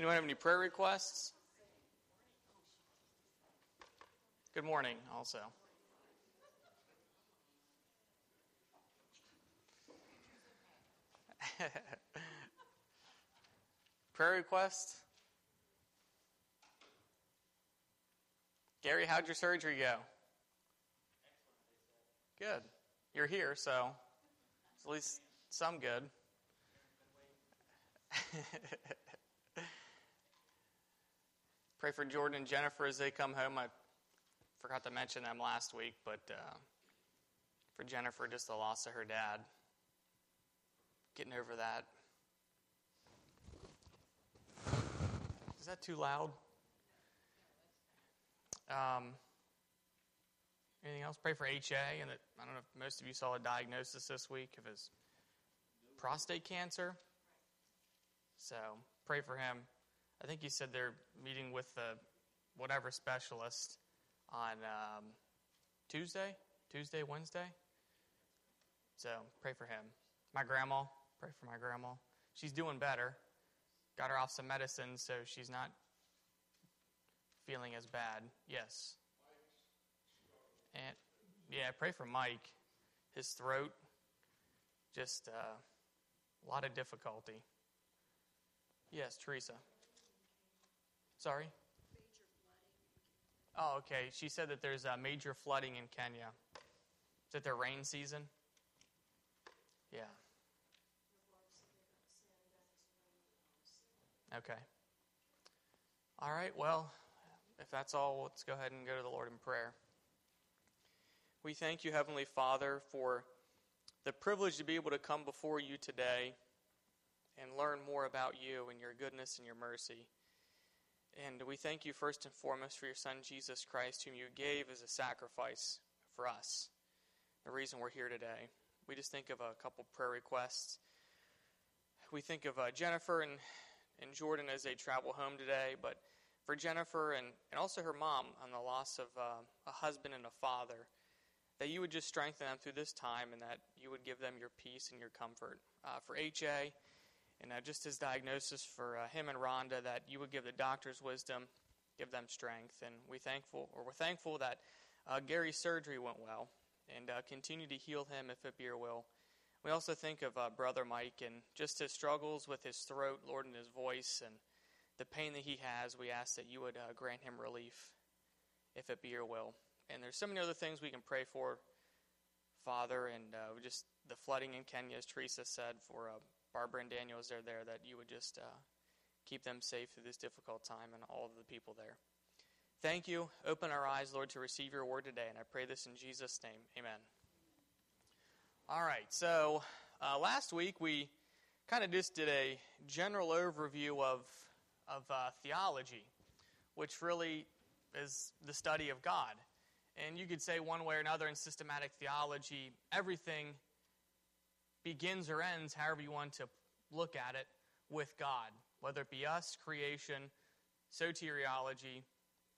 Anyone have any prayer requests? Good morning, also. prayer request? Gary, how'd your surgery go? Good. You're here, so it's at least some good. Pray for Jordan and Jennifer as they come home. I forgot to mention them last week, but uh, for Jennifer, just the loss of her dad. Getting over that. Is that too loud? Um, anything else? Pray for HA, and that I don't know if most of you saw a diagnosis this week of his prostate cancer. So pray for him. I think you said they're meeting with the whatever specialist on um, Tuesday, Tuesday, Wednesday. So pray for him. My grandma, pray for my grandma. She's doing better. Got her off some medicine, so she's not feeling as bad. Yes. And yeah, pray for Mike. His throat, just uh, a lot of difficulty. Yes, Teresa. Sorry? Oh, okay. She said that there's a major flooding in Kenya. Is it their rain season? Yeah. Okay. All right, well, if that's all, let's go ahead and go to the Lord in prayer. We thank you, Heavenly Father, for the privilege to be able to come before you today and learn more about you and your goodness and your mercy. And we thank you first and foremost for your Son, Jesus Christ, whom you gave as a sacrifice for us. The reason we're here today. We just think of a couple prayer requests. We think of uh, Jennifer and, and Jordan as they travel home today, but for Jennifer and, and also her mom on the loss of uh, a husband and a father, that you would just strengthen them through this time and that you would give them your peace and your comfort. Uh, for HA, and uh, just his diagnosis for uh, him and Rhonda, that you would give the doctors wisdom, give them strength. And we thankful, or we're thankful that uh, Gary's surgery went well, and uh, continue to heal him if it be your will. We also think of uh, brother Mike and just his struggles with his throat, Lord, and his voice, and the pain that he has. We ask that you would uh, grant him relief, if it be your will. And there's so many other things we can pray for, Father, and just the flooding in Kenya, as Teresa said, for Barbara and Daniel as they're there, that you would just uh, keep them safe through this difficult time and all of the people there. Thank you. Open our eyes, Lord, to receive your word today. And I pray this in Jesus' name. Amen. All right. So uh, last week we kind of just did a general overview of, of uh, theology, which really is the study of God. And you could say one way or another in systematic theology, everything begins or ends, however you want to look at it, with God, whether it be us, creation, soteriology,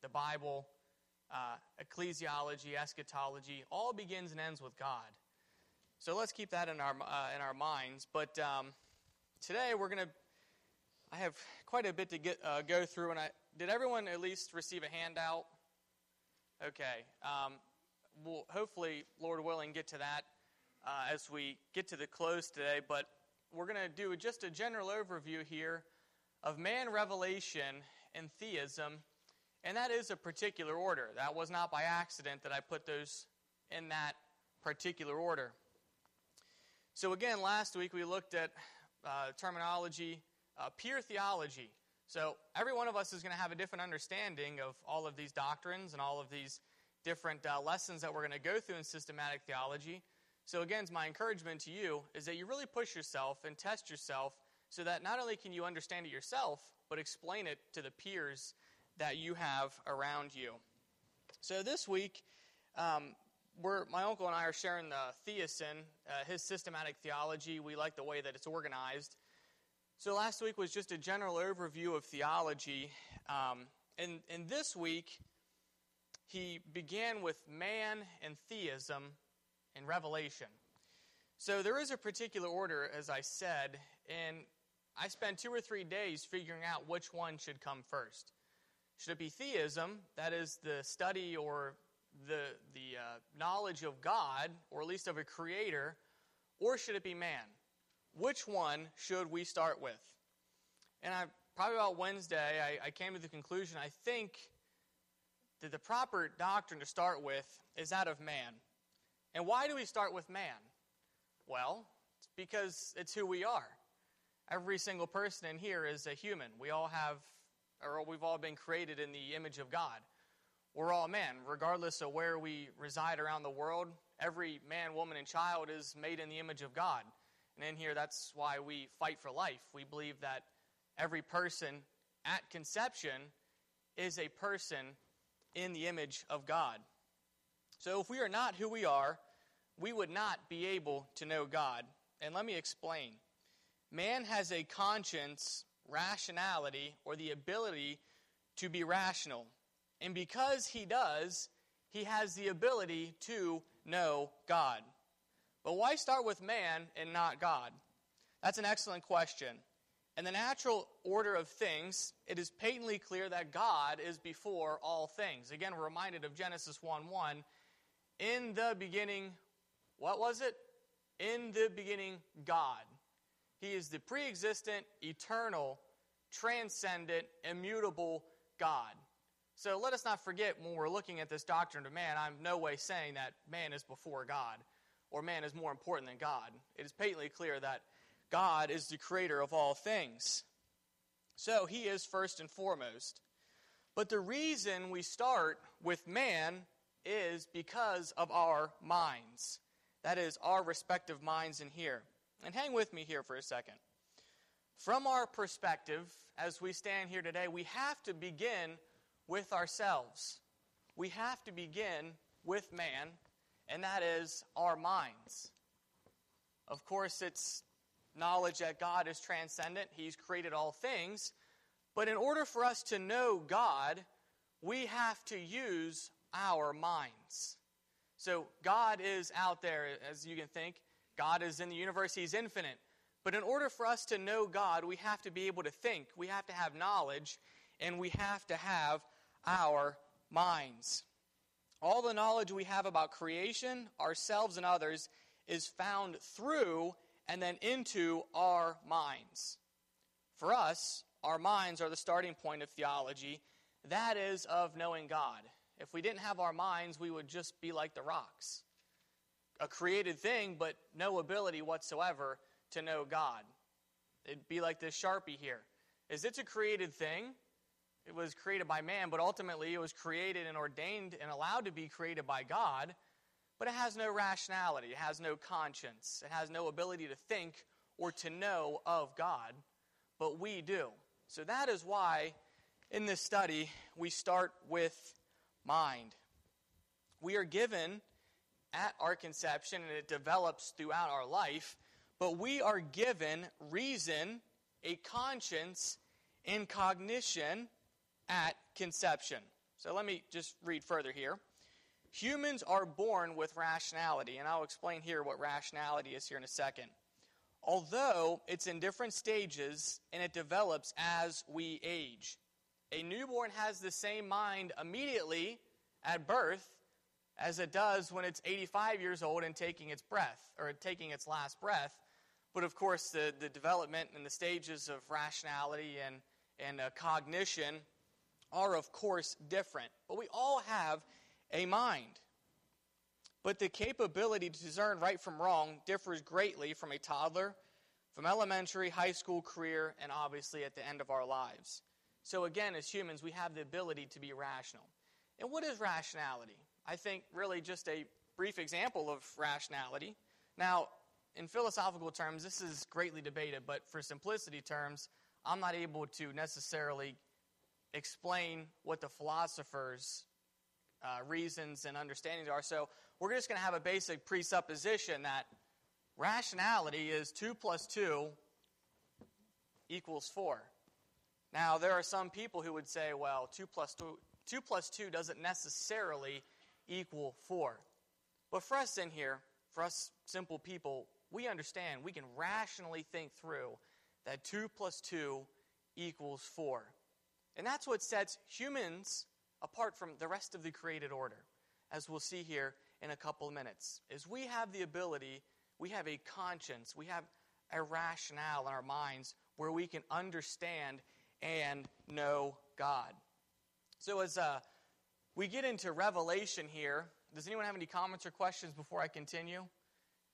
the Bible, uh, ecclesiology, eschatology, all begins and ends with God. So let's keep that in our uh, in our minds. But um, today we're going to. I have quite a bit to get uh, go through, and I did everyone at least receive a handout? Okay. Um, we'll hopefully, Lord willing, get to that uh, as we get to the close today, but we're going to do just a general overview here of man revelation and theism, and that is a particular order. That was not by accident that I put those in that particular order. So, again, last week we looked at uh, terminology, uh, pure theology. So, every one of us is going to have a different understanding of all of these doctrines and all of these different uh, lessons that we're going to go through in systematic theology. So, again, my encouragement to you is that you really push yourself and test yourself so that not only can you understand it yourself, but explain it to the peers that you have around you. So, this week, um, we're, my uncle and I are sharing the Theosin, uh, his systematic theology. We like the way that it's organized. So, last week was just a general overview of theology. Um, and, and this week, he began with man and theism in Revelation. So there is a particular order, as I said, and I spent two or three days figuring out which one should come first. Should it be theism, that is the study or the, the uh, knowledge of God, or at least of a creator, or should it be man? Which one should we start with? And I probably about Wednesday, I, I came to the conclusion I think that the proper doctrine to start with is that of man. And why do we start with man? Well, it's because it's who we are. Every single person in here is a human. We all have, or we've all been created in the image of God. We're all men, regardless of where we reside around the world. Every man, woman, and child is made in the image of God. And in here, that's why we fight for life. We believe that every person at conception is a person in the image of God. So if we are not who we are, we would not be able to know God. And let me explain. Man has a conscience, rationality, or the ability to be rational. And because he does, he has the ability to know God. But why start with man and not God? That's an excellent question. In the natural order of things, it is patently clear that God is before all things. Again, we're reminded of Genesis 1 1. In the beginning, what was it? In the beginning, God. He is the pre existent, eternal, transcendent, immutable God. So let us not forget when we're looking at this doctrine of man, I'm no way saying that man is before God or man is more important than God. It is patently clear that God is the creator of all things. So he is first and foremost. But the reason we start with man is because of our minds. That is, our respective minds in here. And hang with me here for a second. From our perspective, as we stand here today, we have to begin with ourselves. We have to begin with man, and that is our minds. Of course, it's knowledge that God is transcendent, He's created all things. But in order for us to know God, we have to use our minds. So God is out there, as you can think. God is in the universe, He's infinite. But in order for us to know God, we have to be able to think, we have to have knowledge, and we have to have our minds. All the knowledge we have about creation, ourselves, and others is found through and then into our minds. For us, our minds are the starting point of theology, that is, of knowing God. If we didn't have our minds, we would just be like the rocks a created thing, but no ability whatsoever to know God. It'd be like this Sharpie here. Is it's a created thing, it was created by man, but ultimately it was created and ordained and allowed to be created by God, but it has no rationality, it has no conscience, it has no ability to think or to know of God, but we do. So that is why in this study we start with mind. We are given at our conception and it develops throughout our life, but we are given reason, a conscience, and cognition at conception. So let me just read further here. Humans are born with rationality, and I'll explain here what rationality is here in a second. Although it's in different stages and it develops as we age. A newborn has the same mind immediately at birth as it does when it's 85 years old and taking its breath, or taking its last breath. But of course, the, the development and the stages of rationality and, and uh, cognition are, of course, different. But we all have a mind. But the capability to discern right from wrong differs greatly from a toddler, from elementary, high school, career, and obviously at the end of our lives. So, again, as humans, we have the ability to be rational. And what is rationality? I think really just a brief example of rationality. Now, in philosophical terms, this is greatly debated, but for simplicity terms, I'm not able to necessarily explain what the philosophers' uh, reasons and understandings are. So we're just going to have a basic presupposition that rationality is 2 plus 2 equals 4. Now, there are some people who would say, well, 2 plus 2, 2 plus 2 doesn't necessarily equal 4. But for us in here, for us simple people, we understand, we can rationally think through that 2 plus 2 equals 4. And that's what sets humans apart from the rest of the created order, as we'll see here in a couple of minutes. Is we have the ability, we have a conscience, we have a rationale in our minds where we can understand and know God. So as uh, we get into Revelation here, does anyone have any comments or questions before I continue?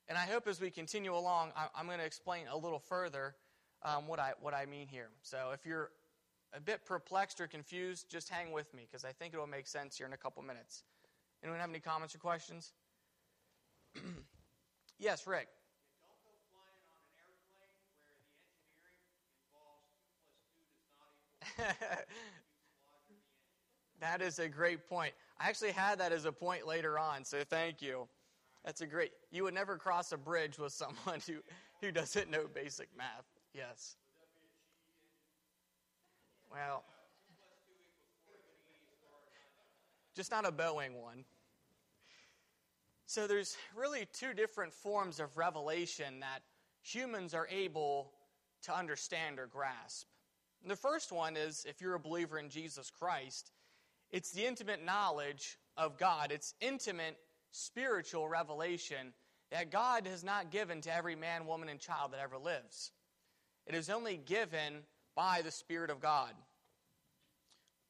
And I hope as we continue along, I, am going to explain a little further um, what I what I mean here. So if you're a bit perplexed or confused, just hang with me because I think it will make sense here in a couple minutes. Anyone have any comments or questions? yes, Rick. that is a great point. I actually had that as a point later on, so thank you. That's a great. You would never cross a bridge with someone who, who doesn't know basic math. Yes. Well, just not a Boeing one. So there's really two different forms of revelation that humans are able to understand or grasp. And the first one is if you're a believer in Jesus Christ, it's the intimate knowledge of God. It's intimate spiritual revelation that God has not given to every man, woman, and child that ever lives. It is only given by the Spirit of God.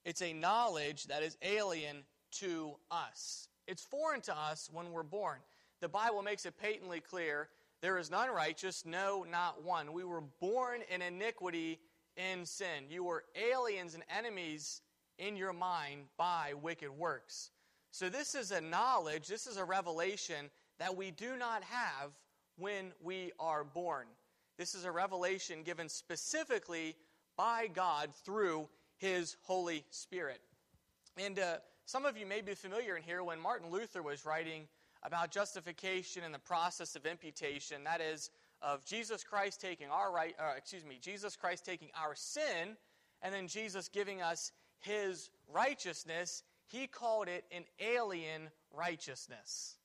It's a knowledge that is alien to us. It's foreign to us when we're born. The Bible makes it patently clear there is none righteous, no, not one. We were born in iniquity in sin. You were aliens and enemies in your mind by wicked works. So, this is a knowledge, this is a revelation that we do not have when we are born. This is a revelation given specifically by God through His Holy Spirit. And uh, some of you may be familiar in here when Martin Luther was writing about justification and the process of imputation, that is, of Jesus Christ taking our right, uh, excuse me, Jesus Christ taking our sin, and then Jesus giving us His righteousness. He called it an alien righteousness.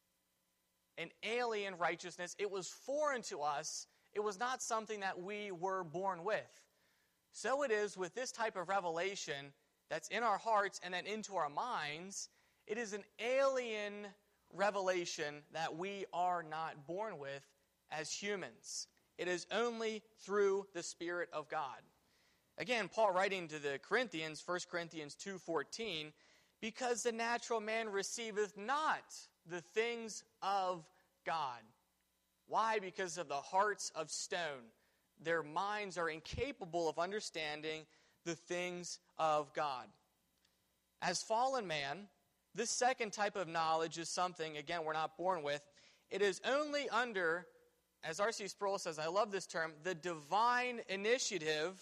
An alien righteousness. It was foreign to us it was not something that we were born with. So it is with this type of revelation that's in our hearts and then into our minds. It is an alien revelation that we are not born with as humans. It is only through the Spirit of God. Again, Paul writing to the Corinthians, 1 Corinthians 2:14, because the natural man receiveth not the things of God. Why? Because of the hearts of stone. Their minds are incapable of understanding the things of God. As fallen man, this second type of knowledge is something, again, we're not born with. It is only under, as R.C. Sproul says, I love this term, the divine initiative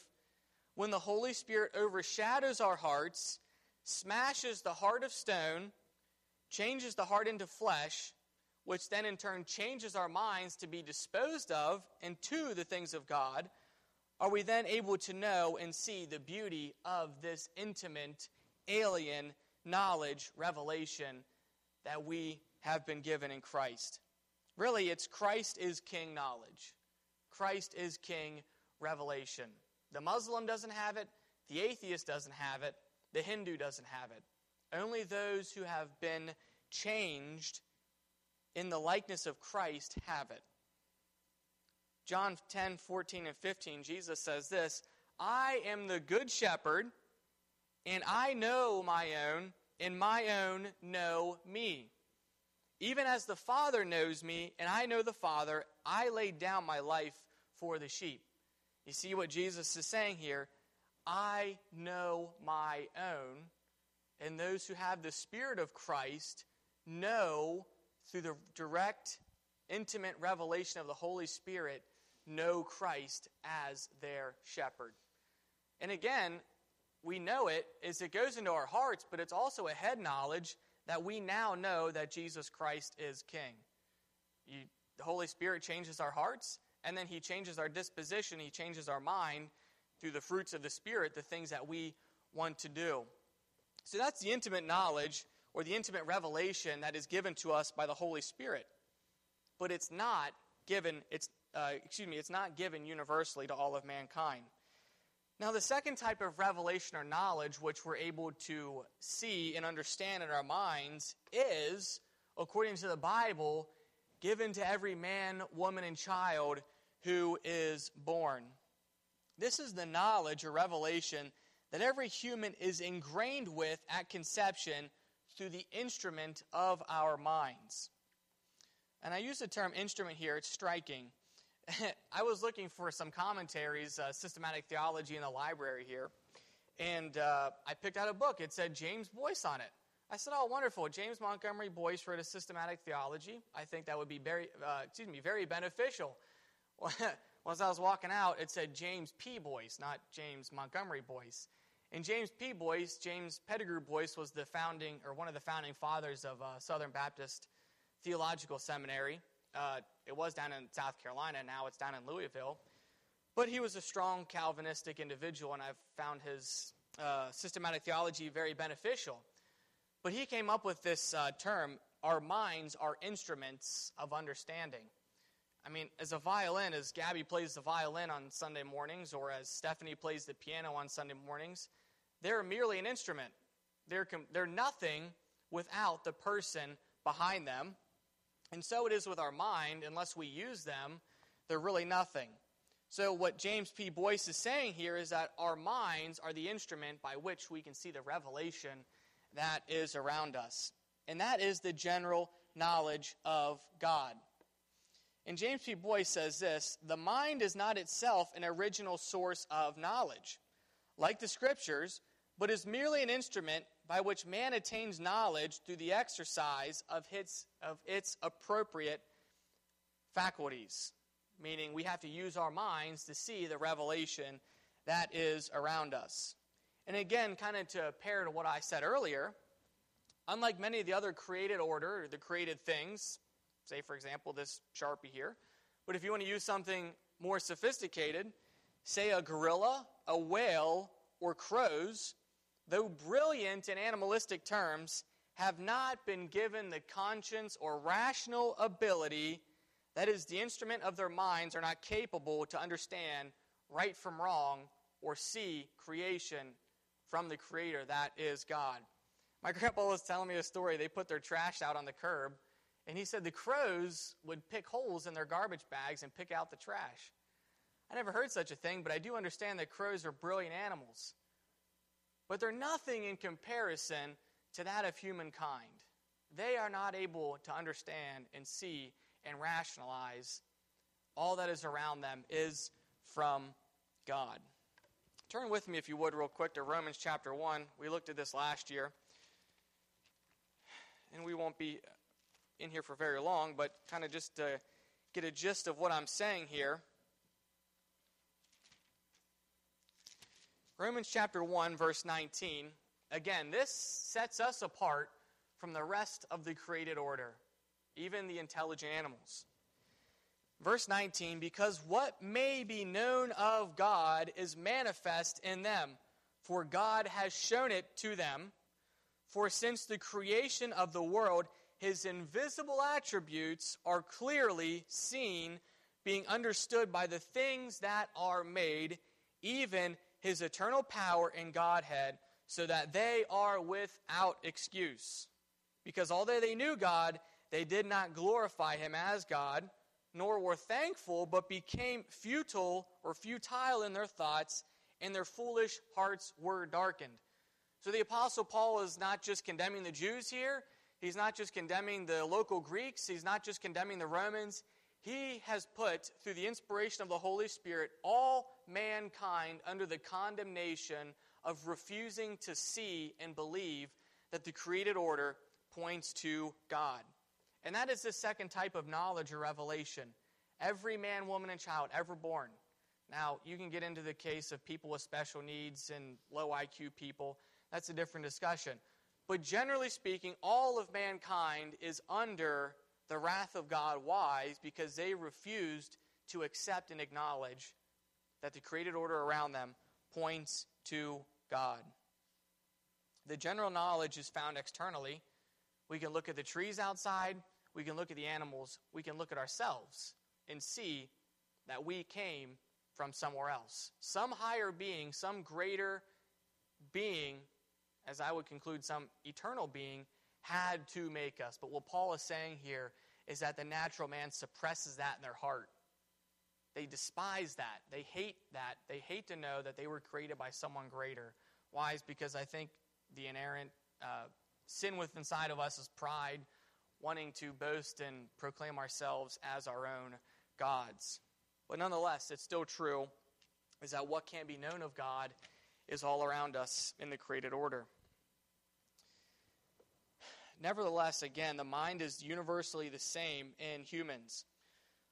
when the Holy Spirit overshadows our hearts, smashes the heart of stone, changes the heart into flesh, which then in turn changes our minds to be disposed of and to the things of God, are we then able to know and see the beauty of this intimate, alien knowledge, revelation that we have been given in Christ? Really, it's Christ is King knowledge. Christ is King revelation. The Muslim doesn't have it, the atheist doesn't have it, the Hindu doesn't have it. Only those who have been changed in the likeness of Christ have it. John 10, 14, and 15, Jesus says this I am the good shepherd, and I know my own, and my own know me. Even as the Father knows me, and I know the Father, I laid down my life for the sheep. You see what Jesus is saying here? I know my own, and those who have the Spirit of Christ know through the direct, intimate revelation of the Holy Spirit, know Christ as their shepherd. And again, we know it as it goes into our hearts, but it's also a head knowledge that we now know that Jesus Christ is King. You, the Holy Spirit changes our hearts, and then He changes our disposition, He changes our mind through the fruits of the Spirit, the things that we want to do. So that's the intimate knowledge or the intimate revelation that is given to us by the Holy Spirit. But it's not given, it's uh, excuse me, it's not given universally to all of mankind. Now, the second type of revelation or knowledge which we're able to see and understand in our minds is, according to the Bible, given to every man, woman, and child who is born. This is the knowledge or revelation that every human is ingrained with at conception through the instrument of our minds. And I use the term instrument here, it's striking. I was looking for some commentaries, uh, systematic theology in the library here, and uh, I picked out a book. It said James Boyce on it. I said, "Oh, wonderful! James Montgomery Boice wrote a systematic theology. I think that would be very, uh, excuse me, very beneficial." As I was walking out, it said James P. Boyce, not James Montgomery Boice. And James P. Boyce, James Petigru Boyce, was the founding or one of the founding fathers of uh, Southern Baptist Theological Seminary. Uh, it was down in South Carolina, now it's down in Louisville. But he was a strong Calvinistic individual, and I've found his uh, systematic theology very beneficial. But he came up with this uh, term our minds are instruments of understanding. I mean, as a violin, as Gabby plays the violin on Sunday mornings, or as Stephanie plays the piano on Sunday mornings, they're merely an instrument. They're, they're nothing without the person behind them. And so it is with our mind, unless we use them, they're really nothing. So, what James P. Boyce is saying here is that our minds are the instrument by which we can see the revelation that is around us. And that is the general knowledge of God. And James P. Boyce says this the mind is not itself an original source of knowledge, like the scriptures, but is merely an instrument by which man attains knowledge through the exercise of its, of its appropriate faculties. Meaning, we have to use our minds to see the revelation that is around us. And again, kind of to pair to what I said earlier, unlike many of the other created order, or the created things, say, for example, this Sharpie here, but if you want to use something more sophisticated, say a gorilla, a whale, or crows, though brilliant in animalistic terms, have not been given the conscience or rational ability, that is, the instrument of their minds, are not capable to understand right from wrong or see creation from the Creator, that is God. My grandpa was telling me a story. They put their trash out on the curb, and he said the crows would pick holes in their garbage bags and pick out the trash. I never heard such a thing, but I do understand that crows are brilliant animals but they're nothing in comparison to that of humankind. They are not able to understand and see and rationalize all that is around them is from God. Turn with me, if you would, real quick to Romans chapter 1. We looked at this last year. And we won't be in here for very long, but kind of just to get a gist of what I'm saying here. Romans chapter 1, verse 19. Again, this sets us apart from the rest of the created order, even the intelligent animals. Verse 19, because what may be known of God is manifest in them, for God has shown it to them. For since the creation of the world, his invisible attributes are clearly seen, being understood by the things that are made, even his eternal power and Godhead, so that they are without excuse. Because although they knew God, they did not glorify him as God, nor were thankful, but became futile or futile in their thoughts, and their foolish hearts were darkened. So the Apostle Paul is not just condemning the Jews here, he's not just condemning the local Greeks, he's not just condemning the Romans. He has put, through the inspiration of the Holy Spirit, all mankind under the condemnation of refusing to see and believe that the created order points to God. And that is the second type of knowledge or revelation. Every man, woman, and child ever born. Now, you can get into the case of people with special needs and low IQ people. That's a different discussion. But generally speaking, all of mankind is under the wrath of God. Why? Because they refused to accept and acknowledge that the created order around them points to God. The general knowledge is found externally. We can look at the trees outside, we can look at the animals, we can look at ourselves and see that we came from somewhere else. Some higher being, some greater being, as I would conclude, some eternal being, had to make us. But what Paul is saying here is that the natural man suppresses that in their heart. They despise that. They hate that. They hate to know that they were created by someone greater. Why? Is because I think the inerrant uh, sin within inside of us is pride, wanting to boast and proclaim ourselves as our own gods. But nonetheless, it's still true is that what can be known of God is all around us in the created order. Nevertheless, again, the mind is universally the same in humans.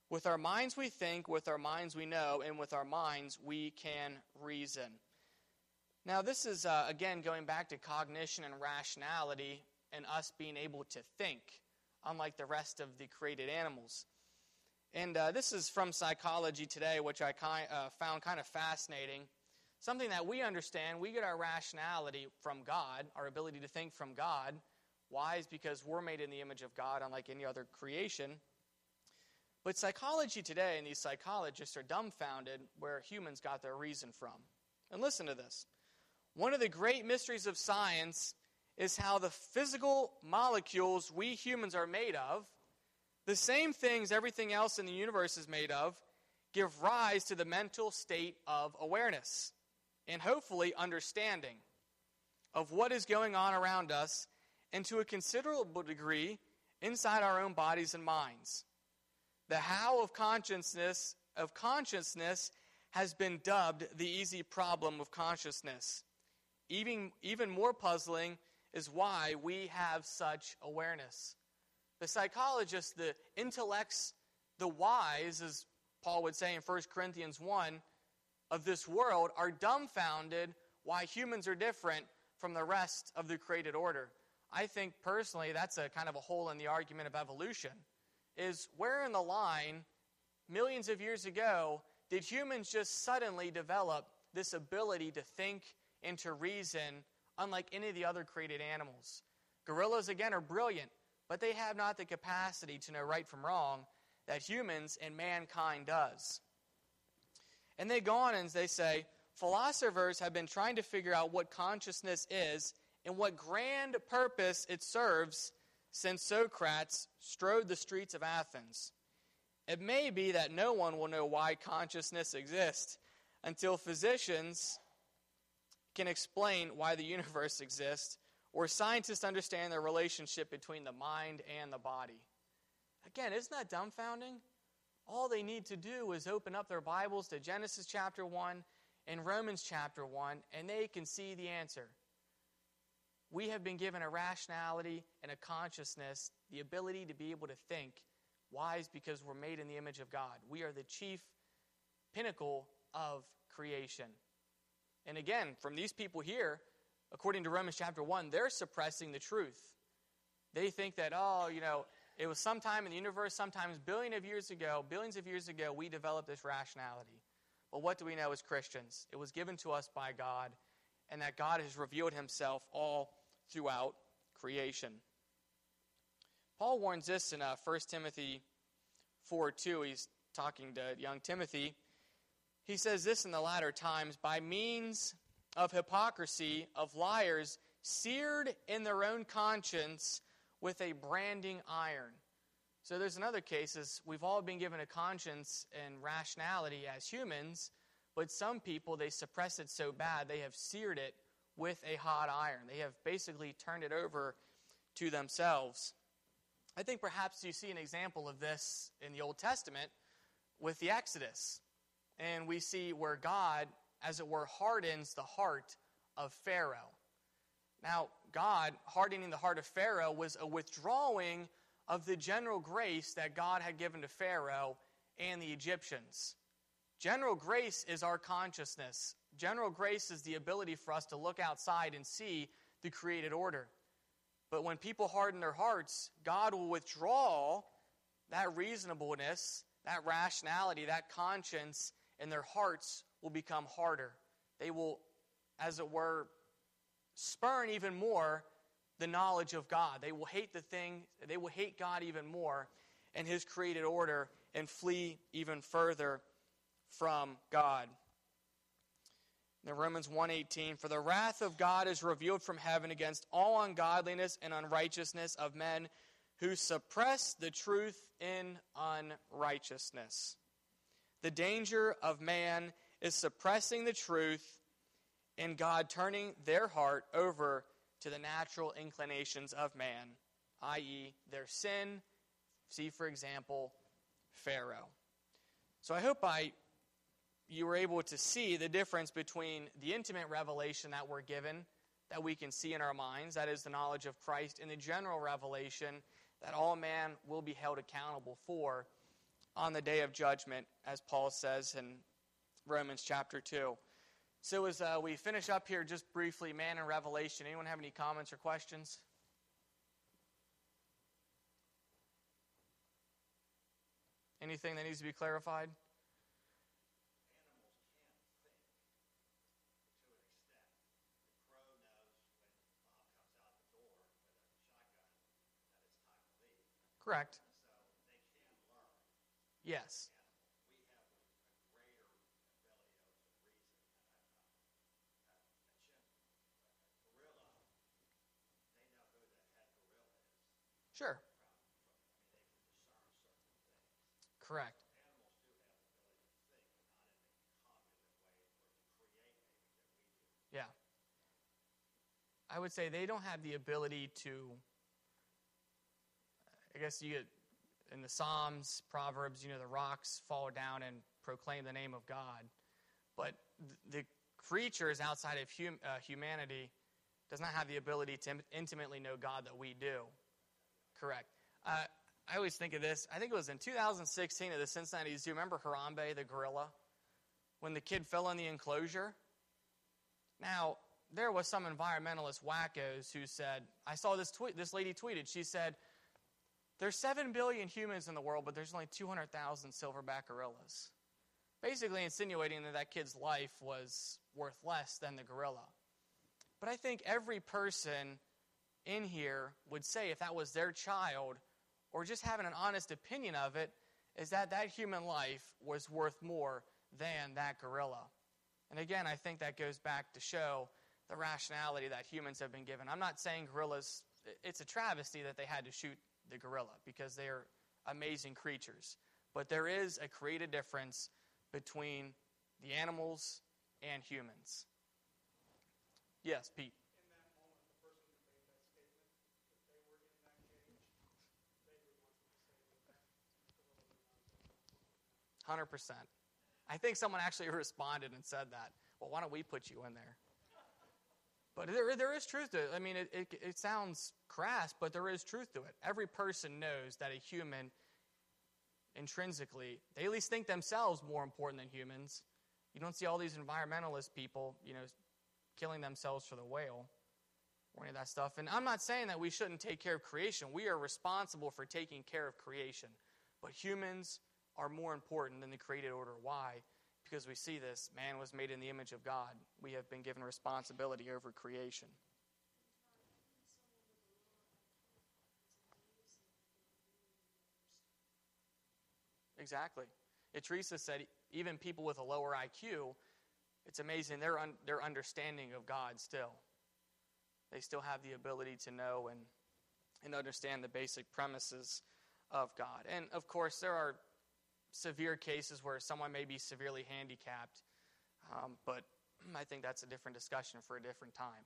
With our minds we think, with our minds we know, and with our minds we can reason. Now, this is, uh, again, going back to cognition and rationality and us being able to think, unlike the rest of the created animals. And uh, this is from Psychology Today, which I uh, found kind of fascinating. Something that we understand, we get our rationality from God, our ability to think from God. Why? Is because we're made in the image of God, unlike any other creation. But psychology today and these psychologists are dumbfounded where humans got their reason from. And listen to this. One of the great mysteries of science is how the physical molecules we humans are made of, the same things everything else in the universe is made of, give rise to the mental state of awareness and hopefully understanding of what is going on around us and to a considerable degree inside our own bodies and minds. The how of consciousness of consciousness has been dubbed the easy problem of consciousness. Even, even more puzzling is why we have such awareness. The psychologists, the intellects, the wise, as Paul would say in 1 Corinthians 1, of this world are dumbfounded why humans are different from the rest of the created order. I think personally that's a kind of a hole in the argument of evolution. Is where in the line, millions of years ago, did humans just suddenly develop this ability to think and to reason unlike any of the other created animals? Gorillas, again, are brilliant, but they have not the capacity to know right from wrong that humans and mankind does. And they go on and they say, philosophers have been trying to figure out what consciousness is and what grand purpose it serves since Socrates strode the streets of Athens. It may be that no one will know why consciousness exists until physicians can explain why the universe exists or scientists understand the relationship between the mind and the body. Again, isn't that dumbfounding? All they need to do is open up their Bibles to Genesis chapter 1 and Romans chapter 1, and they can see the answer. We have been given a rationality and a consciousness, the ability to be able to think. Wise because we're made in the image of God. We are the chief pinnacle of creation. And again, from these people here, according to Romans chapter 1, they're suppressing the truth. They think that, oh, you know, it was sometime in the universe, sometimes billions of years ago, billions of years ago, we developed this rationality. But what do we know as Christians? It was given to us by God, and that God has revealed himself all throughout creation. Paul warns this in uh, 1 Timothy 4 2. He's talking to young Timothy. He says this in the latter times by means of hypocrisy, of liars, seared in their own conscience with a branding iron. So there's another case is we've all been given a conscience and rationality as humans, but some people they suppress it so bad they have seared it with a hot iron. They have basically turned it over to themselves. I think perhaps you see an example of this in the Old Testament with the Exodus. And we see where God, as it were, hardens the heart of Pharaoh. Now, God hardening the heart of Pharaoh was a withdrawing of the general grace that God had given to Pharaoh and the Egyptians. General grace is our consciousness. General grace is the ability for us to look outside and see the created order. But when people harden their hearts, God will withdraw that reasonableness, that rationality, that conscience, and their hearts will become harder. They will, as it were, spurn even more the knowledge of God. They will hate the thing, they will hate God even more and His created order and flee even further from God. In Romans 1:18 for the wrath of God is revealed from heaven against all ungodliness and unrighteousness of men who suppress the truth in unrighteousness. The danger of man is suppressing the truth and God turning their heart over to the natural inclinations of man, i.e., their sin. See, for example, Pharaoh. So I hope I you were able to see the difference between the intimate revelation that we're given, that we can see in our minds, that is the knowledge of Christ, and the general revelation that all man will be held accountable for on the day of judgment, as Paul says in Romans chapter 2. So, as uh, we finish up here, just briefly, man and revelation, anyone have any comments or questions? Anything that needs to be clarified? Correct. Yes. Sure. Correct. Yeah. I would say they don't have the ability to I guess you get in the Psalms, Proverbs, you know, the rocks fall down and proclaim the name of God. But the creatures outside of hum, uh, humanity does not have the ability to intimately know God that we do. Correct. Uh, I always think of this. I think it was in 2016 at the Cincinnati Zoo. Remember Harambe, the gorilla? When the kid fell in the enclosure? Now, there was some environmentalist wackos who said, I saw this tweet, this lady tweeted, she said, there's 7 billion humans in the world, but there's only 200,000 silverback gorillas. Basically, insinuating that that kid's life was worth less than the gorilla. But I think every person in here would say, if that was their child, or just having an honest opinion of it, is that that human life was worth more than that gorilla. And again, I think that goes back to show the rationality that humans have been given. I'm not saying gorillas, it's a travesty that they had to shoot the gorilla because they are amazing creatures. But there is a created difference between the animals and humans. Yes, Pete. Hundred percent. I think someone actually responded and said that. Well, why don't we put you in there? But there, there is truth to it. I mean, it, it, it sounds crass, but there is truth to it. Every person knows that a human, intrinsically, they at least think themselves more important than humans. You don't see all these environmentalist people, you know, killing themselves for the whale or any of that stuff. And I'm not saying that we shouldn't take care of creation. We are responsible for taking care of creation. But humans are more important than the created order. Why? Because we see this man was made in the image of God. We have been given responsibility over creation. Exactly. Teresa said even people with a lower IQ, it's amazing their, un, their understanding of God still. They still have the ability to know and, and understand the basic premises of God. And of course, there are severe cases where someone may be severely handicapped, um, but I think that's a different discussion for a different time.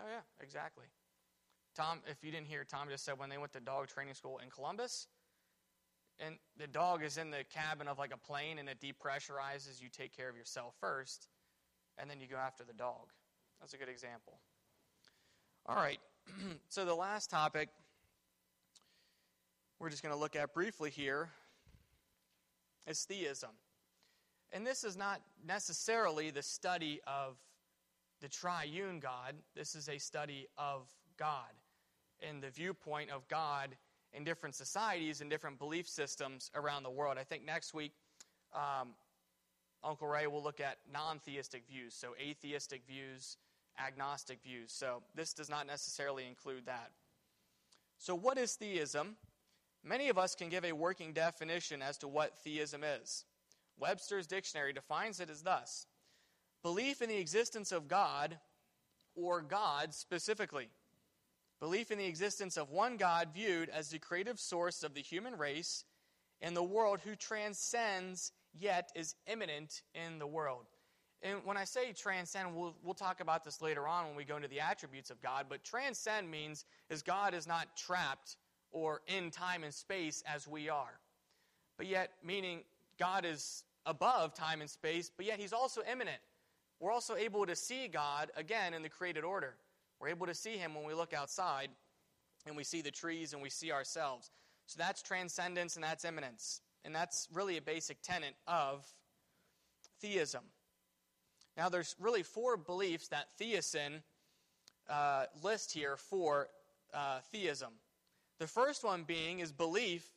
Oh, yeah, exactly. Tom, if you didn't hear, Tom just said when they went to dog training school in Columbus, and the dog is in the cabin of like a plane and it depressurizes, you take care of yourself first, and then you go after the dog. That's a good example. All right, so the last topic we're just going to look at briefly here is theism. And this is not necessarily the study of the triune God. This is a study of God and the viewpoint of God in different societies and different belief systems around the world. I think next week, um, Uncle Ray will look at non theistic views, so atheistic views, agnostic views. So this does not necessarily include that. So, what is theism? Many of us can give a working definition as to what theism is. Webster's dictionary defines it as thus belief in the existence of God, or God specifically. Belief in the existence of one God viewed as the creative source of the human race and the world who transcends yet is immanent in the world. And when I say transcend, we'll, we'll talk about this later on when we go into the attributes of God, but transcend means is God is not trapped or in time and space as we are. But yet, meaning God is above time and space, but yet he's also immanent. We're also able to see God again in the created order. We're able to see him when we look outside and we see the trees and we see ourselves. So that's transcendence and that's immanence. And that's really a basic tenet of theism. Now, there's really four beliefs that Thiessen uh, list here for uh, theism. The first one being is belief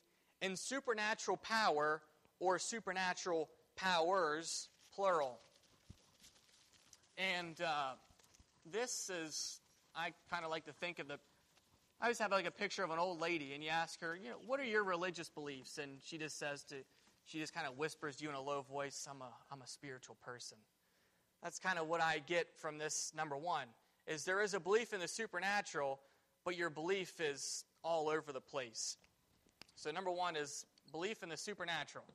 in supernatural power or supernatural powers, plural. And uh, this is, I kind of like to think of the, I always have like a picture of an old lady, and you ask her, you know, what are your religious beliefs? And she just says to, she just kind of whispers to you in a low voice, I'm a, I'm a spiritual person. That's kind of what I get from this number one, is there is a belief in the supernatural, but your belief is all over the place. So number one is belief in the supernatural.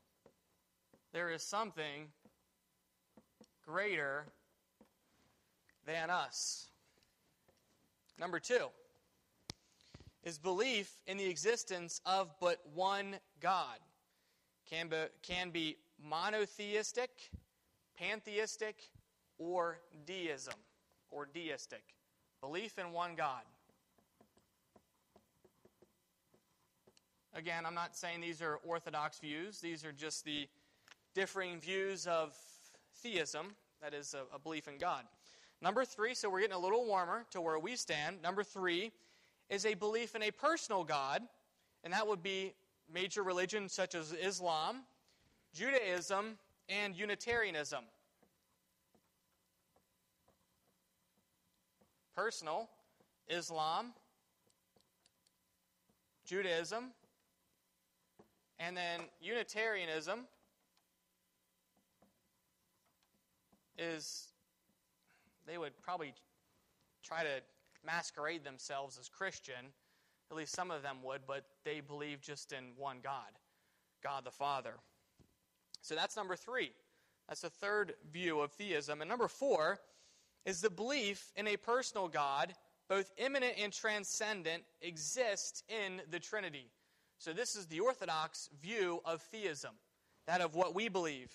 There is something greater than us. Number two is belief in the existence of but one God. Can be, can be monotheistic, pantheistic, or deism, or deistic. Belief in one God. Again, I'm not saying these are orthodox views, these are just the differing views of theism, that is, a, a belief in God. Number three, so we're getting a little warmer to where we stand. Number three is a belief in a personal God, and that would be major religions such as Islam, Judaism, and Unitarianism. Personal, Islam, Judaism, and then Unitarianism is they would probably try to masquerade themselves as Christian. At least some of them would, but they believe just in one God, God the Father. So that's number three. That's the third view of theism. And number four is the belief in a personal God, both immanent and transcendent, exists in the Trinity. So this is the Orthodox view of theism, that of what we believe.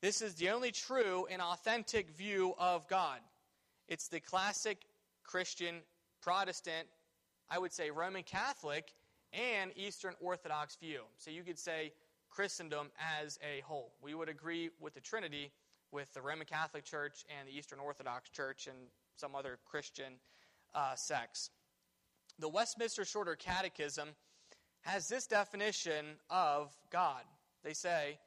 This is the only true and authentic view of God. It's the classic Christian, Protestant, I would say Roman Catholic, and Eastern Orthodox view. So you could say Christendom as a whole. We would agree with the Trinity with the Roman Catholic Church and the Eastern Orthodox Church and some other Christian uh, sects. The Westminster Shorter Catechism has this definition of God. They say,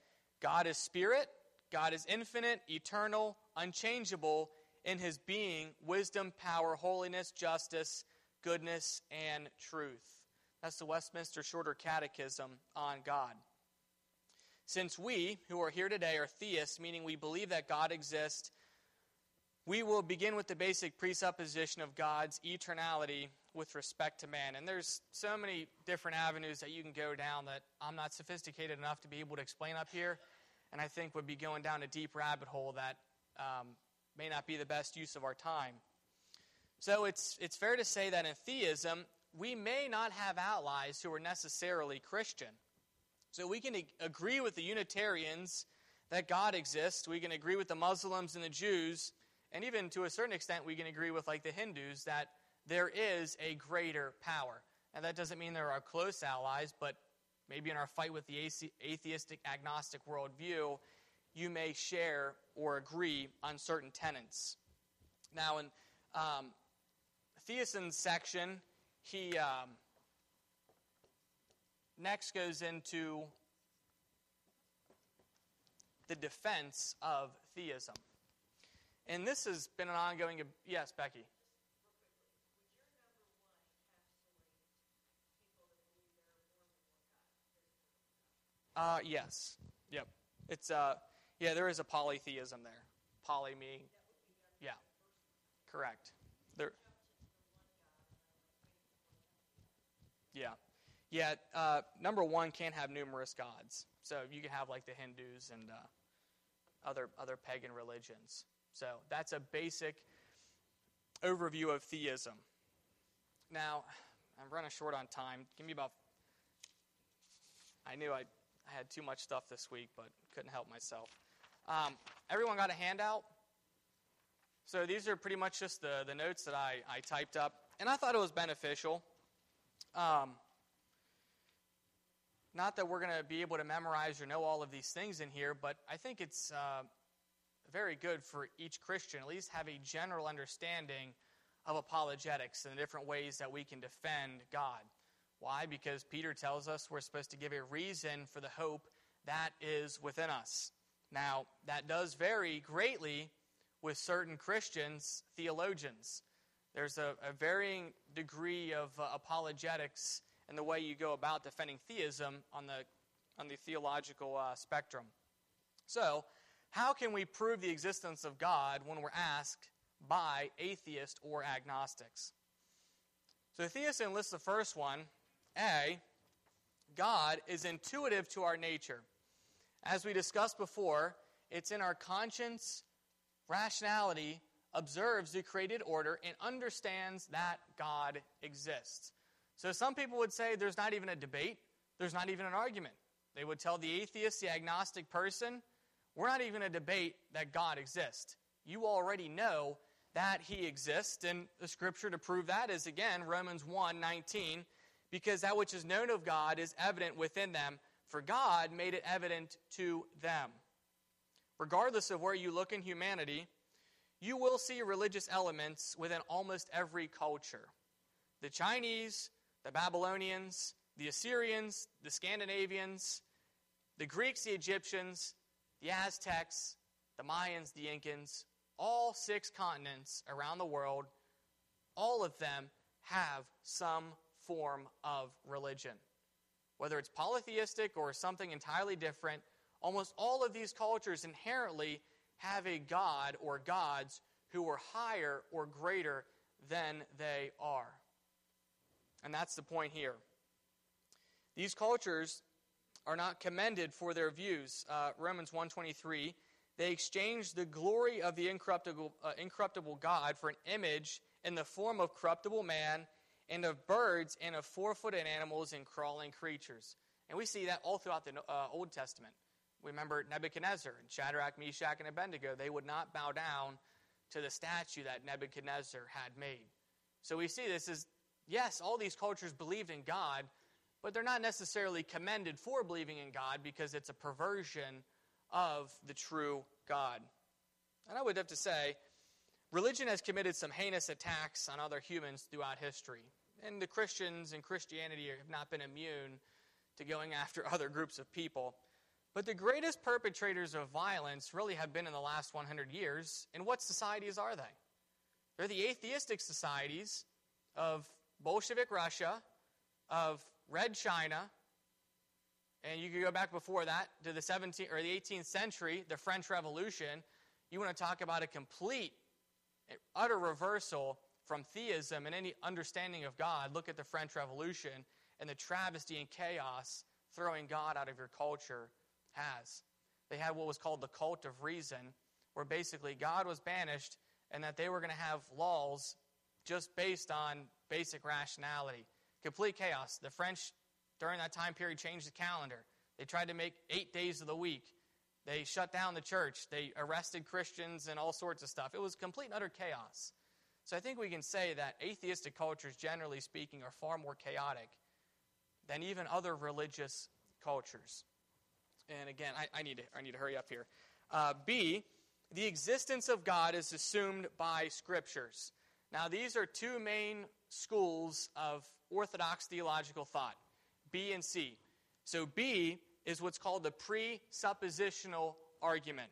God is spirit, God is infinite, eternal, unchangeable in his being, wisdom, power, holiness, justice, goodness, and truth. That's the Westminster Shorter Catechism on God. Since we, who are here today, are theists, meaning we believe that God exists, we will begin with the basic presupposition of God's eternality with respect to man. And there's so many different avenues that you can go down that I'm not sophisticated enough to be able to explain up here, and I think would be going down a deep rabbit hole that um, may not be the best use of our time. So it's, it's fair to say that in theism, we may not have allies who are necessarily Christian. So we can agree with the Unitarians that God exists. We can agree with the Muslims and the Jews. And even to a certain extent, we can agree with like the Hindus that there is a greater power. And that doesn't mean there are close allies, but maybe in our fight with the atheistic agnostic worldview, you may share or agree on certain tenets. Now, in um, Thiessen's section, he um, next goes into the defense of theism. And this has been an ongoing. Yes, Becky. Uh, yes. Yep. It's uh, yeah. There is a polytheism there. Poly me. Yeah. Correct. There. Yeah. Yeah. Uh, number one can't have numerous gods. So you can have like the Hindus and uh, other other pagan religions. So that's a basic overview of theism. Now, I'm running short on time. Give me about. I knew I, I had too much stuff this week, but couldn't help myself. Um, everyone got a handout? So these are pretty much just the, the notes that I, I typed up, and I thought it was beneficial. Um, not that we're going to be able to memorize or know all of these things in here, but I think it's uh, very good for each Christian, at least have a general understanding of apologetics and the different ways that we can defend God. Why? Because Peter tells us we're supposed to give a reason for the hope that is within us. Now, that does vary greatly with certain Christians, theologians. There's a, a varying degree of uh, apologetics in the way you go about defending theism on the, on the theological uh, spectrum. So, how can we prove the existence of God when we're asked by atheists or agnostics? So Thiessen lists the first one. A, God is intuitive to our nature. As we discussed before, it's in our conscience, rationality, observes the created order, and understands that God exists. So some people would say there's not even a debate, there's not even an argument. They would tell the atheist, the agnostic person, we're not even a debate that God exists. You already know that he exists, and the scripture to prove that is again Romans 1 19, because that which is known of God is evident within them, for God made it evident to them. Regardless of where you look in humanity, you will see religious elements within almost every culture. The Chinese, the Babylonians, the Assyrians, the Scandinavians, the Greeks, the Egyptians, the Aztecs, the Mayans, the Incans, all six continents around the world, all of them have some form of religion. Whether it's polytheistic or something entirely different, almost all of these cultures inherently have a god or gods who are higher or greater than they are. And that's the point here. These cultures are not commended for their views. Uh, Romans 1.23, they exchanged the glory of the incorruptible, uh, incorruptible God for an image in the form of corruptible man and of birds and of four-footed animals and crawling creatures. And we see that all throughout the uh, Old Testament. We remember Nebuchadnezzar and Shadrach, Meshach, and Abednego. They would not bow down to the statue that Nebuchadnezzar had made. So we see this is, yes, all these cultures believed in God, but they're not necessarily commended for believing in God because it's a perversion of the true God. And I would have to say, religion has committed some heinous attacks on other humans throughout history. And the Christians and Christianity have not been immune to going after other groups of people. But the greatest perpetrators of violence really have been in the last 100 years. And what societies are they? They're the atheistic societies of Bolshevik Russia, of Red China, and you could go back before that to the 17th or the 18th century, the French Revolution. You want to talk about a complete, utter reversal from theism and any understanding of God. Look at the French Revolution and the travesty and chaos throwing God out of your culture has. They had what was called the cult of reason, where basically God was banished and that they were going to have laws just based on basic rationality. Complete chaos. The French, during that time period, changed the calendar. They tried to make eight days of the week. They shut down the church. They arrested Christians and all sorts of stuff. It was complete and utter chaos. So I think we can say that atheistic cultures, generally speaking, are far more chaotic than even other religious cultures. And again, I, I need, to, I need to hurry up here. Uh, B, the existence of God is assumed by scriptures. Now, these are two main schools of orthodox theological thought B and C. So, B is what's called the presuppositional argument.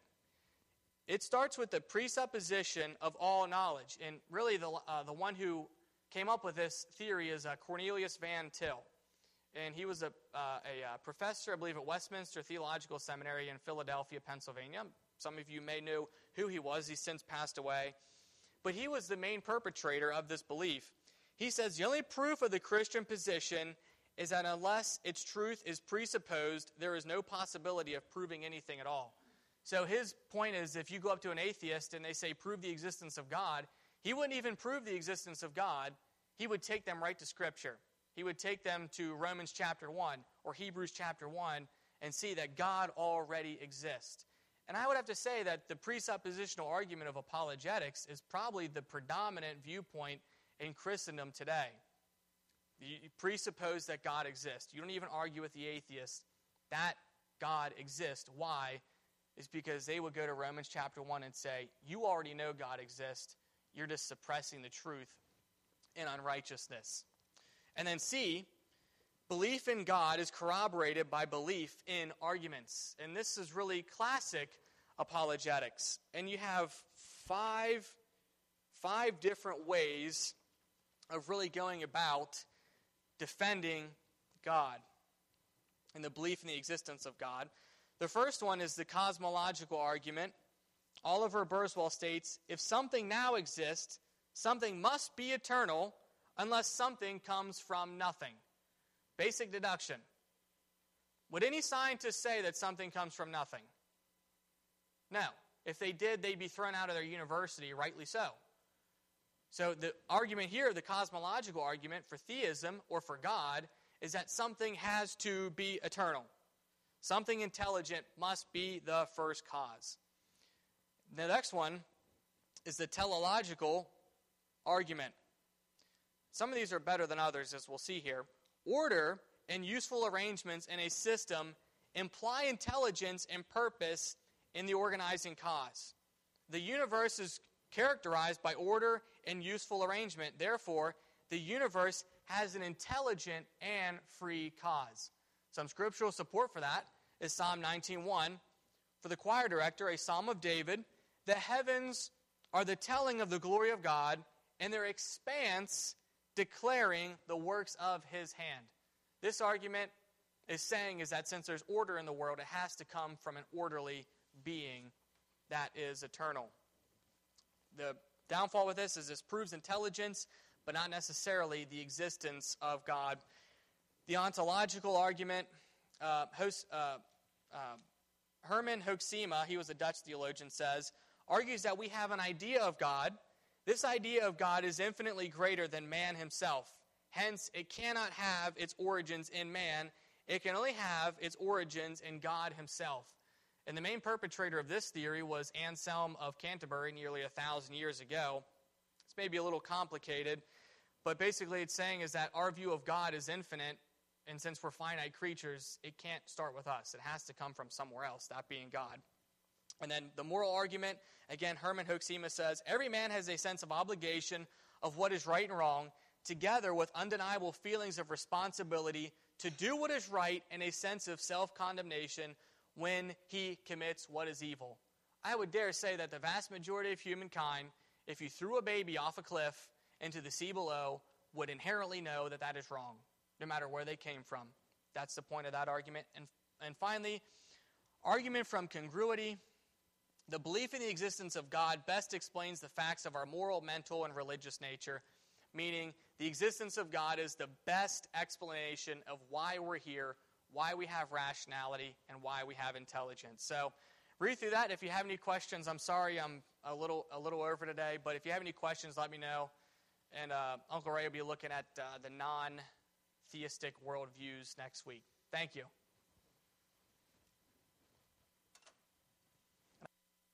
It starts with the presupposition of all knowledge. And really, the, uh, the one who came up with this theory is uh, Cornelius Van Til. And he was a, uh, a uh, professor, I believe, at Westminster Theological Seminary in Philadelphia, Pennsylvania. Some of you may know who he was. He's since passed away. But he was the main perpetrator of this belief. He says the only proof of the Christian position is that unless its truth is presupposed, there is no possibility of proving anything at all. So his point is if you go up to an atheist and they say, prove the existence of God, he wouldn't even prove the existence of God. He would take them right to Scripture. He would take them to Romans chapter 1 or Hebrews chapter 1 and see that God already exists. And I would have to say that the presuppositional argument of apologetics is probably the predominant viewpoint in Christendom today. You presuppose that God exists. You don't even argue with the atheist that God exists. Why? Is because they would go to Romans chapter 1 and say, You already know God exists. You're just suppressing the truth in unrighteousness. And then C, belief in God is corroborated by belief in arguments. And this is really classic apologetics. And you have five, five different ways of really going about defending God and the belief in the existence of God. The first one is the cosmological argument. Oliver Buswell states if something now exists, something must be eternal unless something comes from nothing. Basic deduction. Would any scientist say that something comes from nothing? No. If they did, they'd be thrown out of their university, rightly so. So the argument here, the cosmological argument for theism or for God, is that something has to be eternal. Something intelligent must be the first cause. The next one is the teleological argument. Some of these are better than others, as we'll see here. Order and useful arrangements in a system imply intelligence and purpose in the organizing cause. The universe is characterized by order and useful arrangement. Therefore, the universe has an intelligent and free cause. Some scriptural support for that is Psalm 19:1. For the choir director, a psalm of David, the heavens are the telling of the glory of God, and their expanse declaring the works of his hand. This argument is saying is that since there's order in the world, it has to come from an orderly being that is eternal. The downfall with this is this proves intelligence, but not necessarily the existence of God. The ontological argument, uh, host, uh, uh, Herman Hoeksema, he was a Dutch theologian, says, argues that we have an idea of God. This idea of God is infinitely greater than man himself. Hence, it cannot have its origins in man. It can only have its origins in God himself. And the main perpetrator of this theory was Anselm of Canterbury nearly a thousand years ago. It's maybe a little complicated, but basically it's saying is that our view of God is infinite, and since we're finite creatures, it can't start with us. It has to come from somewhere else, that being God. And then the moral argument, again, Herman Hoeksema says every man has a sense of obligation of what is right and wrong, together with undeniable feelings of responsibility to do what is right and a sense of self condemnation when he commits what is evil. I would dare say that the vast majority of humankind, if you threw a baby off a cliff into the sea below, would inherently know that that is wrong, no matter where they came from. That's the point of that argument. And, and finally, argument from congruity. The belief in the existence of God best explains the facts of our moral, mental, and religious nature, meaning the existence of God is the best explanation of why we're here, why we have rationality, and why we have intelligence. So, read through that. If you have any questions, I'm sorry I'm a little a little over today, but if you have any questions, let me know. And uh, Uncle Ray will be looking at uh, the non-theistic worldviews next week. Thank you.